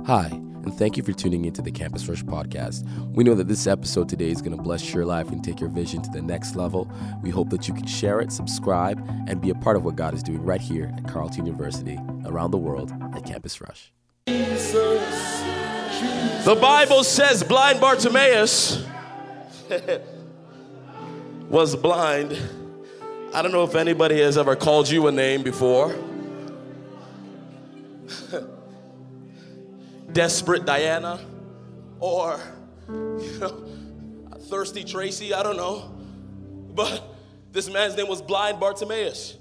Hi, and thank you for tuning into the Campus Rush podcast. We know that this episode today is going to bless your life and take your vision to the next level. We hope that you can share it, subscribe, and be a part of what God is doing right here at Carleton University, around the world at Campus Rush. The Bible says blind Bartimaeus was blind. I don't know if anybody has ever called you a name before. Desperate Diana or you know, Thirsty Tracy, I don't know. But this man's name was blind Bartimaeus.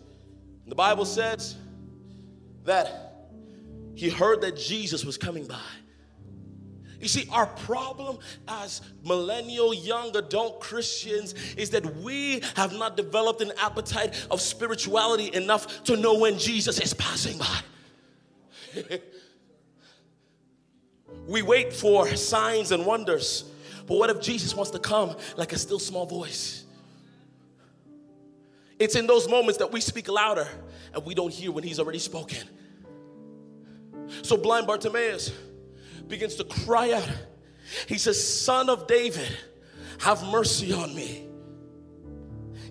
The Bible says that he heard that Jesus was coming by. You see, our problem as millennial young adult Christians is that we have not developed an appetite of spirituality enough to know when Jesus is passing by. we wait for signs and wonders, but what if Jesus wants to come like a still small voice? It's in those moments that we speak louder and we don't hear when he's already spoken. So blind Bartimaeus begins to cry out. He says, Son of David, have mercy on me.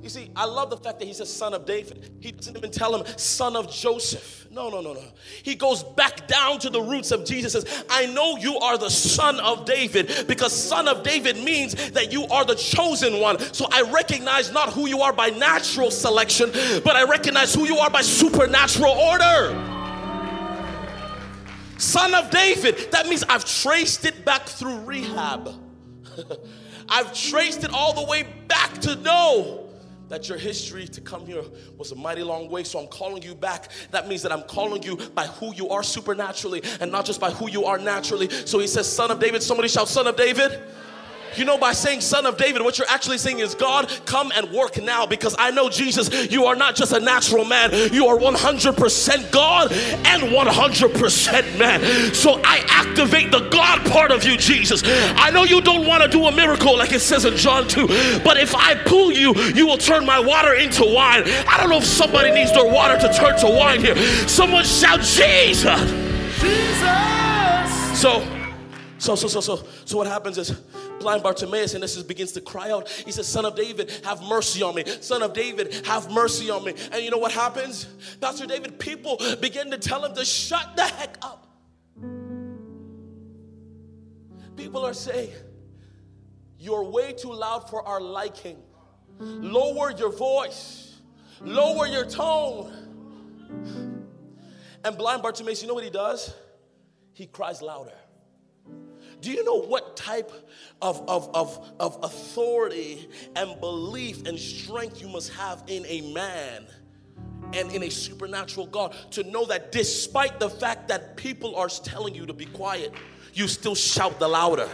You see, I love the fact that he's a son of David. He doesn't even tell him son of Joseph. No, no, no, no. He goes back down to the roots of Jesus says, I know you are the son of David because son of David means that you are the chosen one. So I recognize not who you are by natural selection, but I recognize who you are by supernatural order. Son of David, that means I've traced it back through Rahab. I've traced it all the way back to know that your history to come here was a mighty long way. So I'm calling you back. That means that I'm calling you by who you are supernaturally and not just by who you are naturally. So he says, Son of David. Somebody shout, Son of David. You know, by saying son of David, what you're actually saying is, God, come and work now because I know, Jesus, you are not just a natural man, you are 100% God and 100% man. So I activate the God part of you, Jesus. I know you don't want to do a miracle like it says in John 2, but if I pull you, you will turn my water into wine. I don't know if somebody needs their water to turn to wine here. Someone shout, Jesus! Jesus! So, so, so, so, so, so what happens is, blind Bartimaeus, and this is, begins to cry out. He says, Son of David, have mercy on me. Son of David, have mercy on me. And you know what happens? Pastor David, people begin to tell him to shut the heck up. People are saying, You're way too loud for our liking. Lower your voice, lower your tone. And blind Bartimaeus, you know what he does? He cries louder. Do you know what type of, of, of, of authority and belief and strength you must have in a man? and in a supernatural God to know that despite the fact that people are telling you to be quiet, you still shout the louder.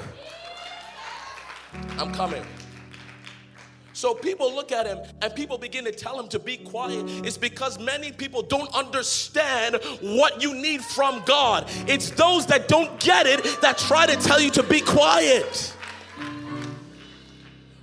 I'm coming. So people look at him and people begin to tell him to be quiet. It's because many people don't understand what you need from God. It's those that don't get it that try to tell you to be quiet.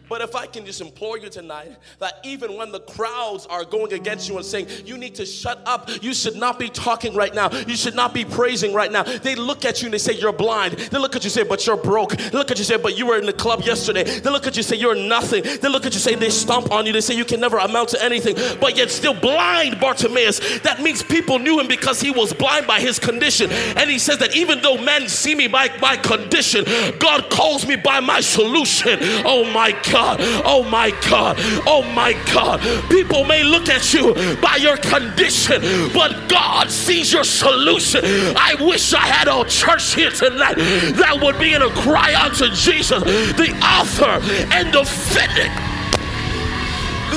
But if I can just implore you tonight that even when the crowds are going against you and saying, you need to shut up, you should not be talking right now, you should not be praising right now, they look at you and they say, You're blind. They look at you and say, But you're broke. They look at you and say, But you were in the club yesterday. They look at you and say, You're nothing. They look at you and say, They stomp on you. They say, You can never amount to anything, but yet still blind Bartimaeus. That means people knew him because he was blind by his condition. And he says that even though men see me by my condition, God calls me by my solution. Oh my God. God. Oh my God. Oh my God. People may look at you by your condition, but God sees your solution. I wish I had a church here tonight that would be in a cry out to Jesus, the author and the finisher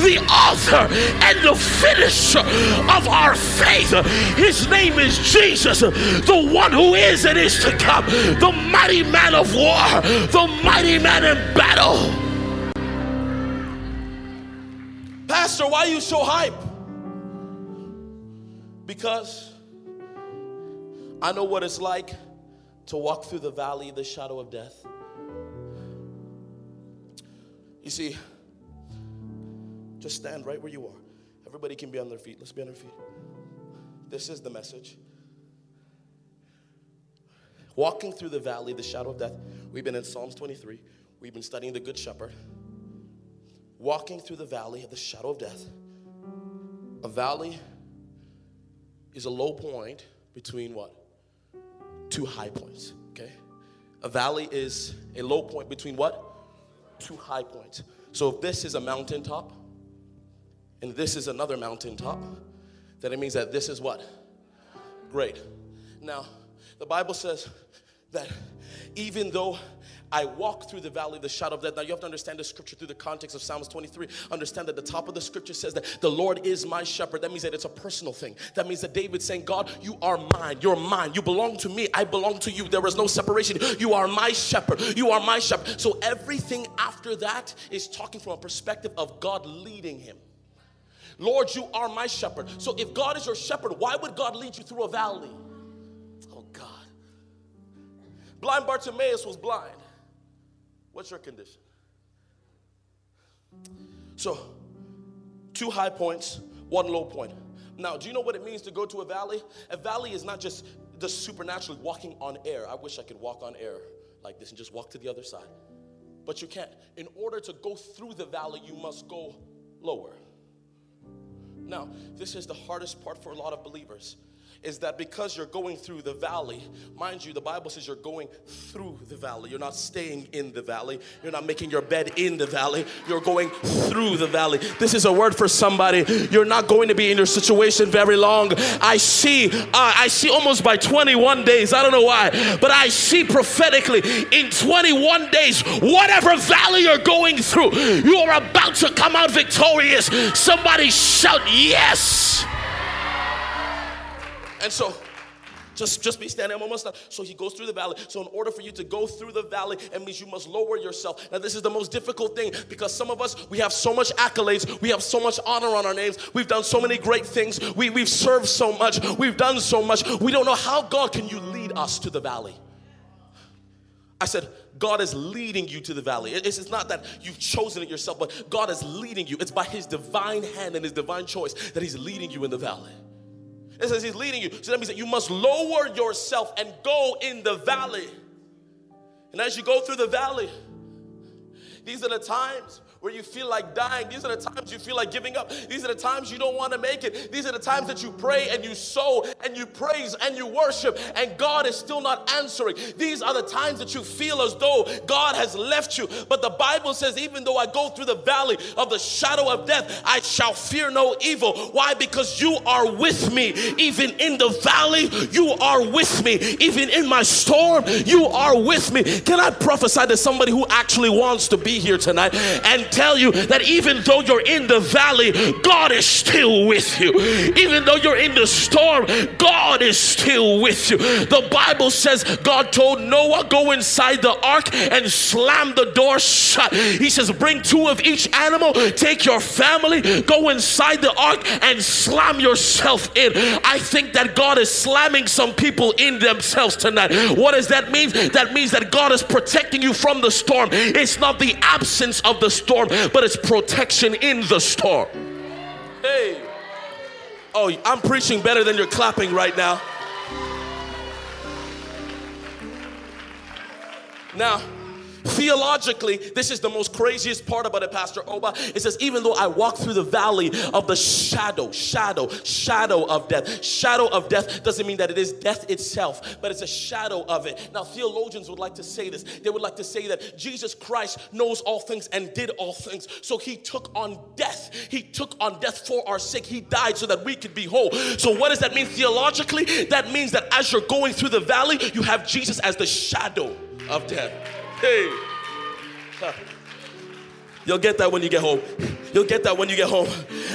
the author and the finisher of our faith. His name is Jesus, the one who is and is to come, the mighty man of war, the mighty man in battle. Pastor, why are you so hype? Because I know what it's like to walk through the valley of the shadow of death. You see, just stand right where you are. Everybody can be on their feet. Let's be on our feet. This is the message. Walking through the valley, the shadow of death. We've been in Psalms 23. We've been studying the Good Shepherd. Walking through the valley of the shadow of death. A valley is a low point between what? Two high points, okay? A valley is a low point between what? Two high points. So if this is a mountaintop and this is another mountaintop, then it means that this is what? Great. Now, the Bible says that even though I walk through the valley of the shadow of death. Now you have to understand the scripture through the context of Psalms 23. Understand that the top of the scripture says that the Lord is my shepherd. That means that it's a personal thing. That means that David's saying, God, you are mine. You're mine. You belong to me. I belong to you. There is no separation. You are my shepherd. You are my shepherd. So everything after that is talking from a perspective of God leading him. Lord, you are my shepherd. So if God is your shepherd, why would God lead you through a valley? Oh God. Blind Bartimaeus was blind. What's your condition? So, two high points, one low point. Now, do you know what it means to go to a valley? A valley is not just just supernaturally walking on air. I wish I could walk on air like this and just walk to the other side. But you can't. In order to go through the valley, you must go lower. Now, this is the hardest part for a lot of believers is that because you're going through the valley, mind you, the Bible says you're going through the valley. You're not staying in the valley. You're not making your bed in the valley. You're going through the valley. This is a word for somebody. You're not going to be in your situation very long. I see, uh, I see almost by 21 days. I don't know why, but I see prophetically in 21 days, whatever valley you're going through, you are about to come out victorious. Somebody shout, Yes! And so, just, just be standing. I'm almost done. So he goes through the valley. So in order for you to go through the valley, it means you must lower yourself. Now this is the most difficult thing because some of us we have so much accolades, we have so much honor on our names, we've done so many great things, we, we've served so much, we've done so much. We don't know how God can you lead us to the valley. I said, God is leading you to the valley. It's, not that you've chosen it yourself, but God is leading you. It's by His divine hand and His divine choice that He's leading you in the valley. It says he's leading you. So that means that you must lower yourself and go in the valley. And as you go through the valley, these are the times where you feel like dying. These are the times you feel like giving up. These are the times you don't want to make it. These are the times that you pray and you sow and you praise and you worship and God is still not answering. These are the times that you feel as though God has left you. But the Bible says, even though I go through the valley of the shadow of death, I shall fear no evil. Why? Because you are with me. Even in the valley, you are with me. Even in my storm, you are with me. Can I prophesy to somebody who actually wants to be here tonight and tell you that even though you're in the valley, God is still with you. Even though you're in the storm, God is still with you. The Bible says God told Noah, Go inside the ark and slam the door shut. He says, Bring two of each animal, take your family, go inside the ark and slam yourself in. I think that God is slamming some people in themselves tonight. What does that mean? That means that God is protecting you from the storm. It's not the absence of the storm but it's protection in the storm. Hey. Oh, I'm preaching better than you're clapping right now. Now, Theologically, this is the most craziest part about it, Pastor Oba. It says, even though I walk through the valley of the shadow, shadow, shadow of death, shadow of death doesn't mean that it is death itself, but it's a shadow of it. Now, theologians would like to say this. They would like to say that Jesus Christ knows all things and did all things. So he took on death. He took on death for our sake. He died so that we could be whole. So, what does that mean theologically? That means that as you're going through the valley, you have Jesus as the shadow of death. Hey. You'll get that when you get home. You'll get that when you get home.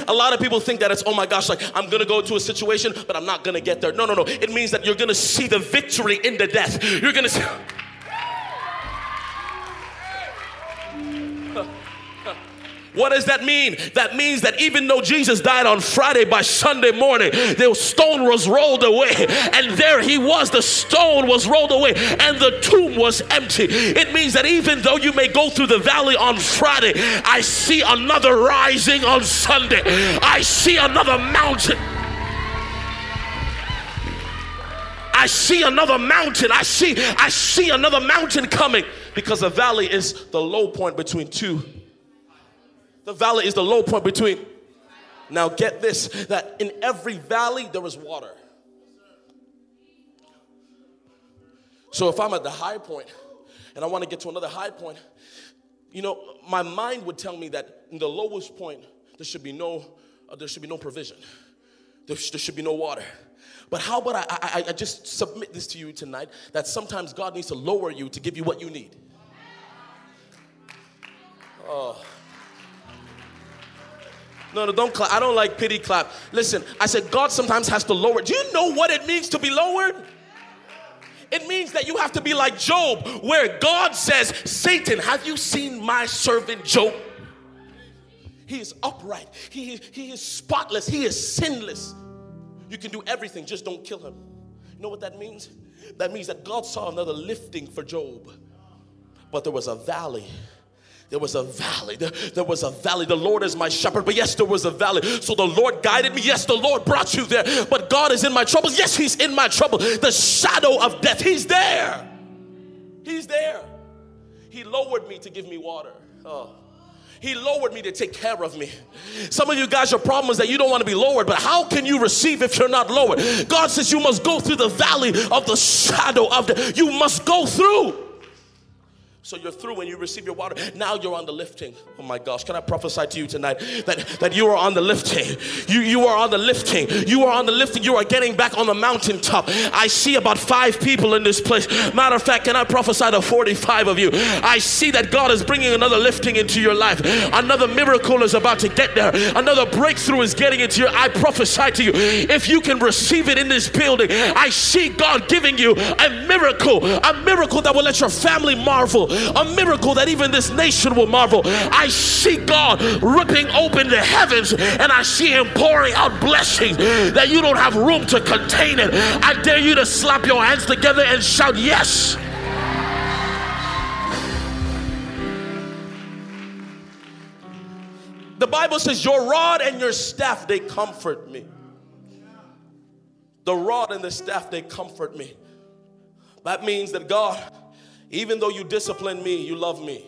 A lot of people think that it's, oh my gosh, like I'm gonna go to a situation, but I'm not gonna get there. No, no, no. It means that you're gonna see the victory in the death. You're gonna see. What does that mean? That means that even though Jesus died on Friday, by Sunday morning, the stone was rolled away, and there he was. The stone was rolled away, and the tomb was empty. It means that even though you may go through the valley on Friday, I see another rising on Sunday. I see another mountain. I see another mountain. I see, I see another mountain coming because the valley is the low point between two. The valley is the low point between. Now get this that in every valley there is water. So if I'm at the high point and I want to get to another high point, you know, my mind would tell me that in the lowest point there should be no uh, there should be no provision. There, sh- there, should be no water. But how about I, I, I just submit this to you tonight that sometimes God needs to lower you to give you what you need. Oh. No, no, don't clap. I don't like pity clap. Listen, I said God sometimes has to lower. Do you know what it means to be lowered? It means that you have to be like Job, where God says, Satan, have you seen my servant Job? He is upright, he, he is spotless, he is sinless. You can do everything, just don't kill him. You know what that means? That means that God saw another lifting for Job, but there was a valley there was a valley. There, there, was a valley. The Lord is my shepherd, but yes, there was a valley. So the Lord guided me. Yes, the Lord brought you there. But God is in my troubles. Yes, He's in my trouble. The shadow of death, He's there. He's there. He lowered me to give me water. Oh. He lowered me to take care of me. Some of you guys, your problem is that you don't want to be lowered, but how can you receive if you're not lowered? God says you must go through the valley of the shadow of death. You must go through. So you're through when you receive your water. Now you're on the lifting. Oh my gosh, can I prophesy to you tonight that, that you are on the lifting? You, you are on the lifting. You are on the lifting. You are getting back on the mountaintop. I see about five people in this place. Matter of fact, can I prophesy to 45 of you? I see that God is bringing another lifting into your life. Another miracle is about to get there. Another breakthrough is getting into your I prophesy to you. If you can receive it in this building, I see God giving you a miracle, a miracle that will let your family marvel a miracle that even this nation will marvel. I see God ripping open the heavens and I see Him pouring out blessings that you don't have room to contain it. I dare you to slap your hands together and shout, Yes. The Bible says, Your rod and your staff, they comfort me. The rod and the staff, they comfort me. That means that God even though you discipline me, you love me.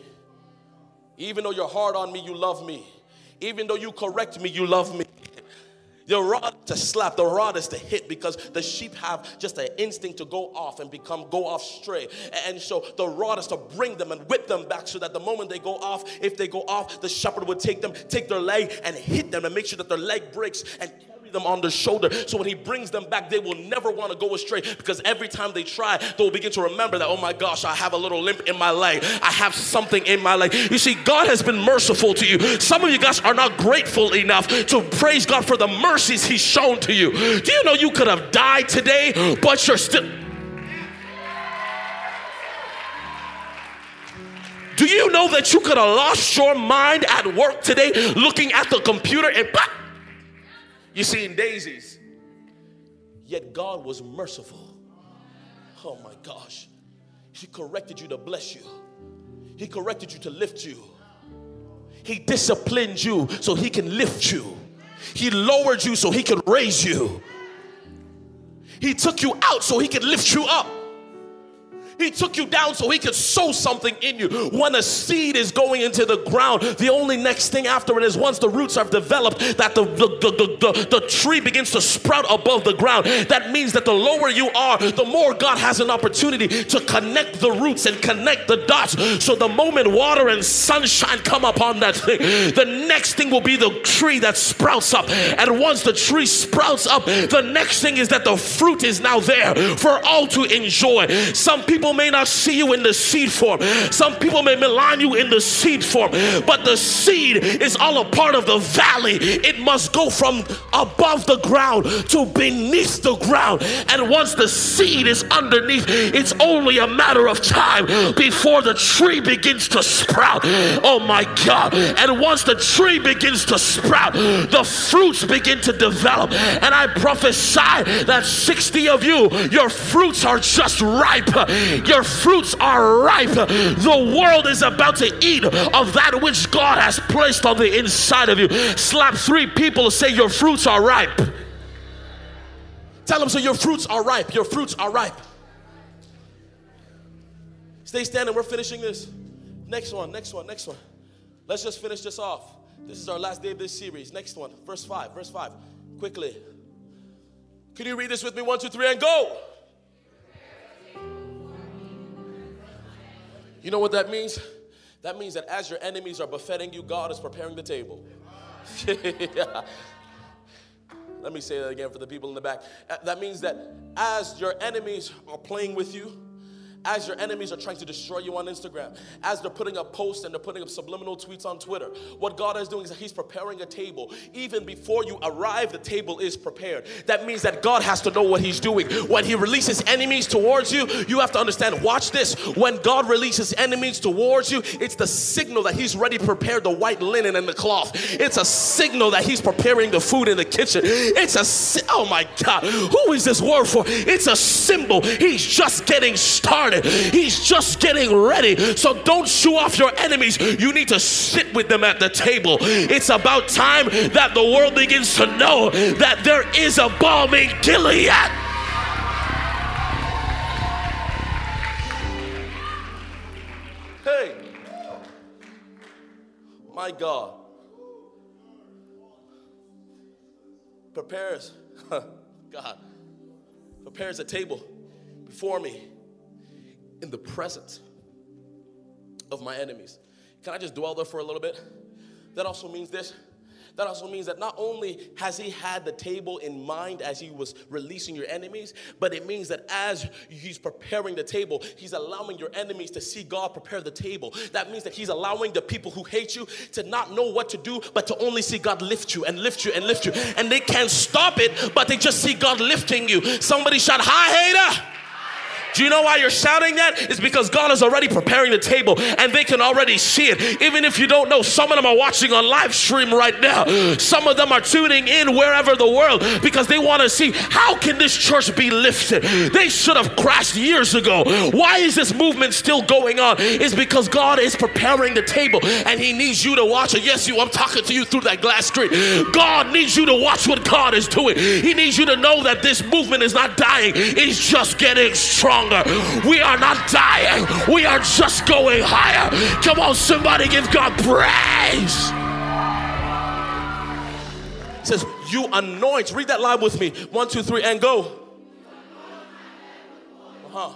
Even though you're hard on me, you love me. Even though you correct me, you love me. The rod to slap, the rod is to hit because the sheep have just an instinct to go off and become go off stray. And so the rod is to bring them and whip them back so that the moment they go off, if they go off, the shepherd would take them, take their leg and hit them and make sure that their leg breaks and them on the shoulder. So when he brings them back, they will never want to go astray because every time they try, they'll begin to remember that, oh my gosh, I have a little limp in my leg. I have something in my leg. You see, God has been merciful to you. Some of you guys are not grateful enough to praise God for the mercies he's shown to you. Do you know you could have died today, but you're still. Do you know that you could have lost your mind at work today looking at the computer and you see in daisies. Yet God was merciful. Oh my gosh. He corrected you to bless you, He corrected you to lift you. He disciplined you so He can lift you. He lowered you so He can raise you. He took you out so He can lift you up. He took you down so he could sow something in you. When a seed is going into the ground, the only next thing after it is once the roots have developed, that the, the, the, the, the tree begins to sprout above the ground. That means that the lower you are, the more God has an opportunity to connect the roots and connect the dots. So the moment water and sunshine come upon that thing, the next thing will be the tree that sprouts up. And once the tree sprouts up, the next thing is that the fruit is now there for all to enjoy. Some people people may not see you in the seed form. Some people may malign you in the seed form, but the seed is all a part of the valley. It must go from above the ground to beneath the ground. And once the seed is underneath, it's only a matter of time before the tree begins to sprout. Oh my God. And once the tree begins to sprout, the fruits begin to develop. And I prophesy that 60 of you, your fruits are just ripe. Your fruits are ripe. The world is about to eat of that which God has placed on the inside of you. Slap three people, say, Your fruits are ripe. Tell them so your fruits are ripe. Your fruits are ripe. Stay standing. We're finishing this. Next one, next one, next one. Let's just finish this off. This is our last day of this series. Next one, verse 5. Verse 5. Quickly. Can you read this with me? One, two, three, and go. You know what that means? That means that as your enemies are buffeting you, God is preparing the table. yeah. Let me say that again for the people in the back. That means that as your enemies are playing with you, as your enemies are trying to destroy you on Instagram, as they're putting up posts and they're putting up subliminal tweets on Twitter, what God is doing is that He's preparing a table. Even before you arrive, the table is prepared. That means that God has to know what He's doing. When He releases enemies towards you, you have to understand watch this. When God releases enemies towards you, it's the signal that He's ready to prepare the white linen and the cloth. It's a signal that He's preparing the food in the kitchen. It's a, oh my God, who is this word for? It's a symbol. He's just getting started He's just getting ready. So don't shoo off your enemies. You need to sit with them at the table. It's about time that the world begins to know that there is a in Gilead. Hey, my God prepares, God prepares a table before me in the presence of my enemies. Can I just dwell there for a little bit? That also means this. That also means that not only has he had the table in mind as he was releasing your enemies, but it means that as he's preparing the table, he's allowing your enemies to see God prepare the table. That means that he's allowing the people who hate you to not know what to do, but to only see God lift you and lift you and lift you. And they can't stop it, but they just see God lifting you. Somebody shout, Hi, hater! Do you know why you're shouting that? It's because God is already preparing the table and they can already see it. Even if you don't know, some of them are watching on live stream right now. Some of them are tuning in wherever the world because they want to see how can this church be lifted? They should have crashed years ago. Why is this movement still going on? It's because God is preparing the table and he needs you to watch it. Yes, you, I'm talking to you through that glass screen. God needs you to watch what God is doing. He needs you to know that this movement is not dying. It's just getting We are not dying, we are just going higher. Come on, somebody give God praise. It says, You anoint. Read that line with me. One, two, three, and go. Uh-huh.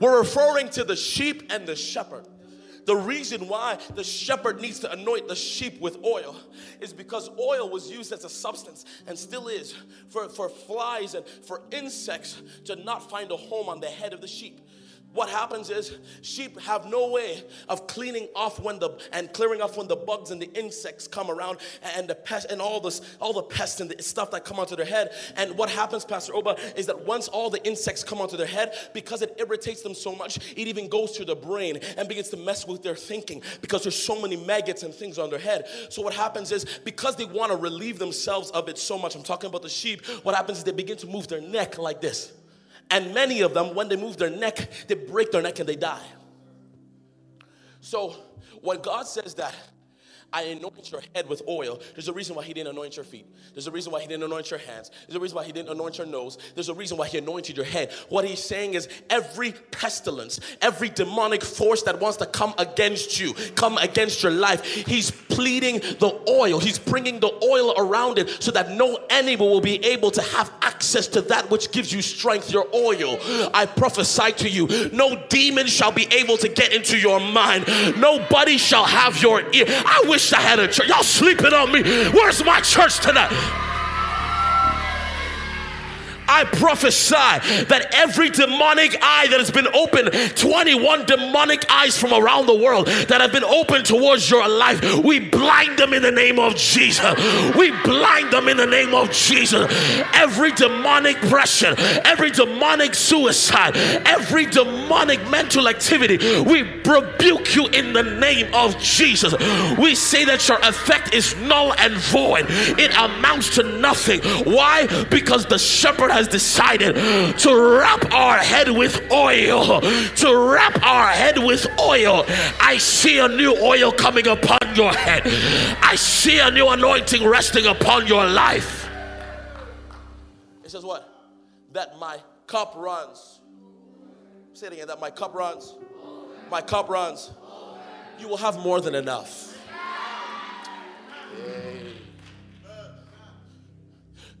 We're referring to the sheep and the shepherd. The reason why the shepherd needs to anoint the sheep with oil is because oil was used as a substance and still is for, for flies and for insects to not find a home on the head of the sheep what happens is sheep have no way of cleaning off when the and clearing off when the bugs and the insects come around and the pest and all this all the pests and the stuff that come onto their head. And what happens pastor oba is that once all the insects come onto their head because it irritates them so much it even goes to the brain and begins to mess with their thinking because there's so many maggots and things on their head. So what happens is because they want to relieve themselves of it so much i'm talking about the sheep what happens is they begin to move their neck like this and many of them, when they move their neck, they break their neck and they die. So when God says that, I anoint your head with oil. There's a reason why he didn't anoint your feet. There's a reason why he didn't anoint your hands. There's a reason why he didn't anoint your nose. There's a reason why he anointed your head. What he's saying is every pestilence, every demonic force that wants to come against you, come against your life, he's pleading the oil. He's bringing the oil around it so that no enemy will be able to have access to that which gives you strength, your oil. I prophesy to you, no demon shall be able to get into your mind. Nobody shall have your ear. I wish wish I had a church. Y'all sleeping on me. Where's my church tonight? I prophesy that every demonic eye that has been opened, 21 demonic eyes from around the world that have been opened towards your life, we blind them in the name of Jesus. We blind them in the name of Jesus. Every demonic pressure, every demonic suicide, every demonic mental activity, we rebuke you in the name of Jesus. We say that your effect is null and void, it amounts to nothing. Why? Because the shepherd has decided to wrap our head with oil, to wrap our head with oil. I see a new oil coming upon your head. I see a new anointing resting upon your life. It says what? That my cup runs. Say it again. That my cup runs. My cup runs. You will have more than enough.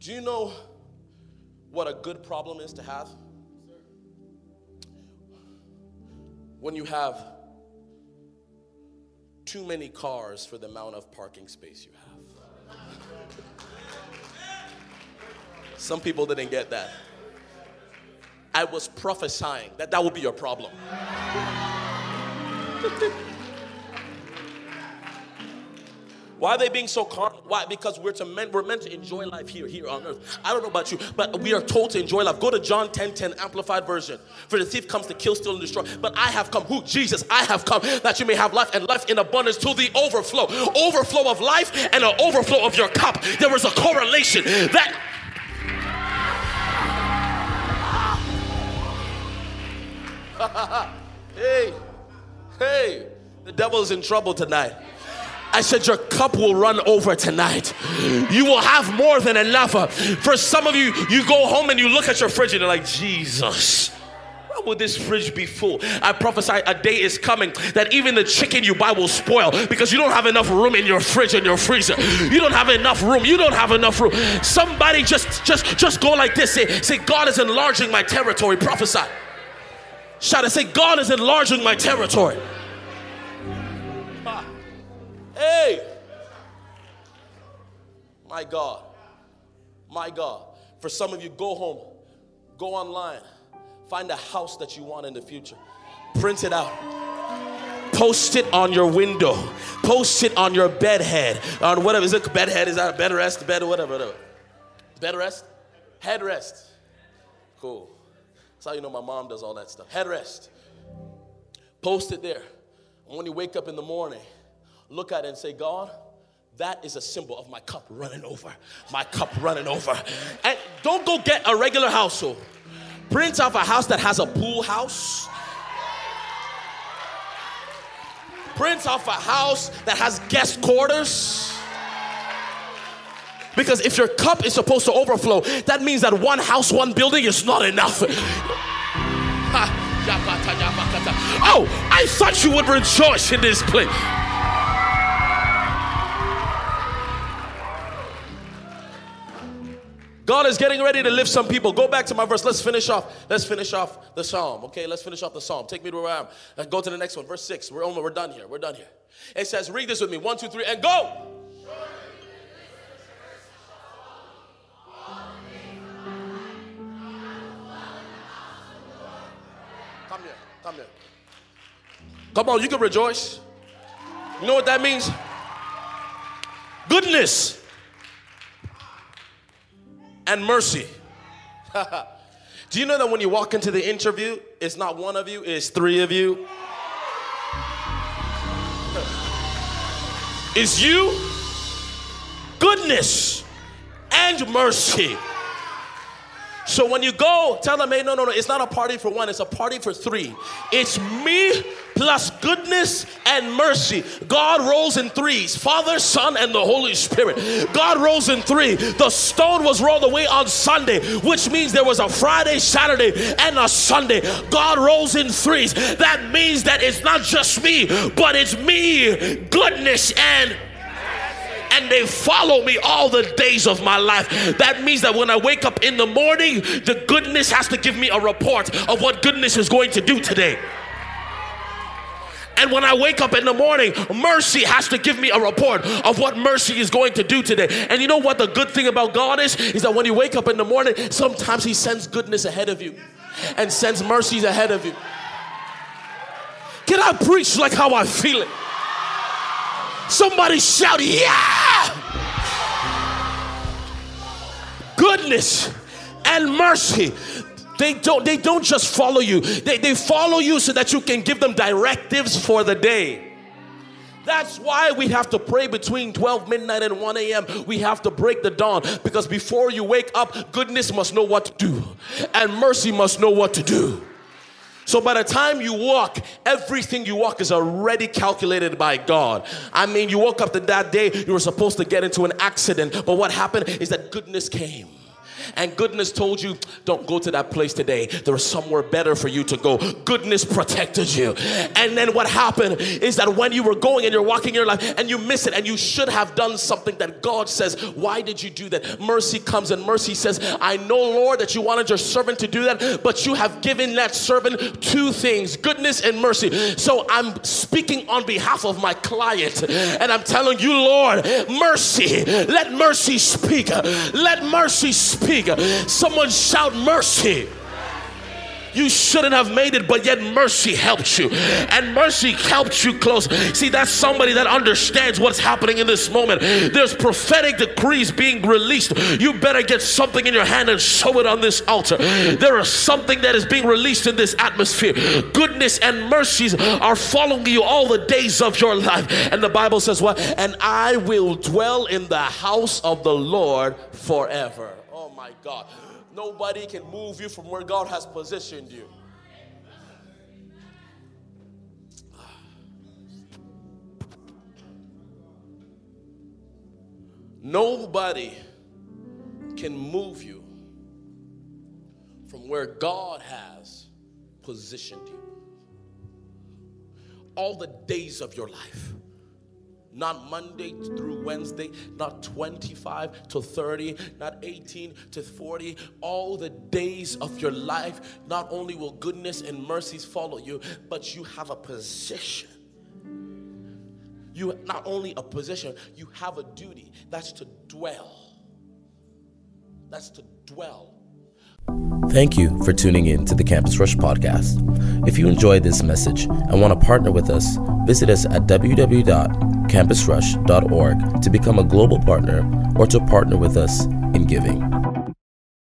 Do you know what a good problem is to have? When you have too many cars for the amount of parking space you have. Some people didn't get that. I was prophesying that that would be your problem. Why are they being so carnal? Why? Because we're to men, we're meant to enjoy life here, here on earth. I don't know about you, but we are told to enjoy life. Go to John 10 10 amplified version. For the thief comes to kill, steal, and destroy. But I have come, who? Jesus, I have come that you may have life and life in abundance to the overflow. Overflow of life and an overflow of your cup. There is a correlation that hey, hey, the devil is in trouble tonight. I said, Your cup will run over tonight. You will have more than enough. For some of you, you go home and you look at your fridge and you're like, Jesus. Would this fridge be full? I prophesy a day is coming that even the chicken you buy will spoil because you don't have enough room in your fridge and your freezer. You don't have enough room. You don't have enough room. Somebody just just just go like this. Say, say God is enlarging my territory. Prophesy. Shout and say, God is enlarging my territory. Hey! My God. My God. For some of you, go home, go online, find a house that you want in the future, print it out. Post it on your window. Post it on your bed head. On whatever. Is it bed head? Is that a bed rest? Bed whatever, whatever. Bed rest? Headrest. Cool. That's how you know my mom does all that stuff. Headrest. Post it there. And when you wake up in the morning, look at it and say, God, that is a symbol of my cup running over. My cup running over. And don't go get a regular household. Print off a house that has a pool house. Print off a house that has guest quarters. Because if your cup is supposed to overflow, that means that one house, one building is not enough. Oh, I thought you would rejoice in this place. God is getting ready to lift some people. Go back to my verse. Let's finish off. Let's finish off the psalm. Okay, let's finish off the psalm. Take me to where I am. Go to the next one. Verse 6. We're, almost we're done here. We're done here. It says, read this with me. One, two, three, and go. Come here. Come on, you can rejoice. You know what that means? Goodness and mercy. Do you know that when you walk into the interview, it's not one of you, it's three of you? It's you, goodness, and mercy. So when you go, tell them, hey, no, no, no, it's not a party for one, it's a party for three. It's me plus goodness and mercy. God rolls in threes Father, Son, and the Holy Spirit. God rolls in three. The stone was rolled away on Sunday, which means there was a Friday, Saturday, and a Sunday. God rolls in threes. That means that it's not just me, but it's me, goodness, and and they follow me all the days of my life. That means that when I wake up in the morning, the goodness has to give me a report of what goodness is going to do today. And when I wake up in the morning, mercy has to give me a report of what mercy is going to do today. And you know what the good thing about God is? Is that when you wake up in the morning, sometimes He sends goodness ahead of you and sends mercies ahead of you. Can I preach like how I feel it? Somebody shout, Yeah! Goodness and mercy. They don't, they don't just follow you, they, they follow you so that you can give them directives for the day. That's why we have to pray between 12 midnight and 1 a.m. We have to break the dawn because before you wake up, goodness must know what to do, and mercy must know what to do. So by the time you walk, everything you walk is already calculated by God. I mean, you woke up to that day, you were supposed to get into an accident, but what happened is that goodness came and goodness told you, don't go to that place today. There's somewhere better for you to go. Goodness protected you. And then what happened is that when you were going and you're walking your life and you miss it and you should have done something that God says, why did you do that? Mercy comes and mercy says, I know, Lord, that you wanted your servant to do that, but you have given that servant two things goodness and mercy. So I'm speaking on behalf of my client and I'm telling you, Lord, mercy. Let mercy speak. Let mercy speak. Someone shout mercy. You shouldn't have made it, but yet mercy helped you. And mercy helped you close. See, that's somebody that understands what's happening in this moment. There's prophetic decrees being released. You better get something in your hand and show it on this altar. There is something that is being released in this atmosphere. Goodness and mercies are following you all the days of your life. And the Bible says, What? And I will dwell in the house of the Lord forever. My God. Nobody can move you from where God has positioned you. Nobody can move you from where God has positioned you. All the days of your life not Monday through Wednesday, not 25 to 30, not 18 to 40. All the days of your life, not only will goodness and mercies follow you, but you have a position. You not only a position, you have a duty. That's to dwell. That's to dwell Thank you for tuning in to the Campus Rush podcast. If you enjoyed this message and want to partner with us, visit us at www.campusrush.org to become a global partner or to partner with us in giving.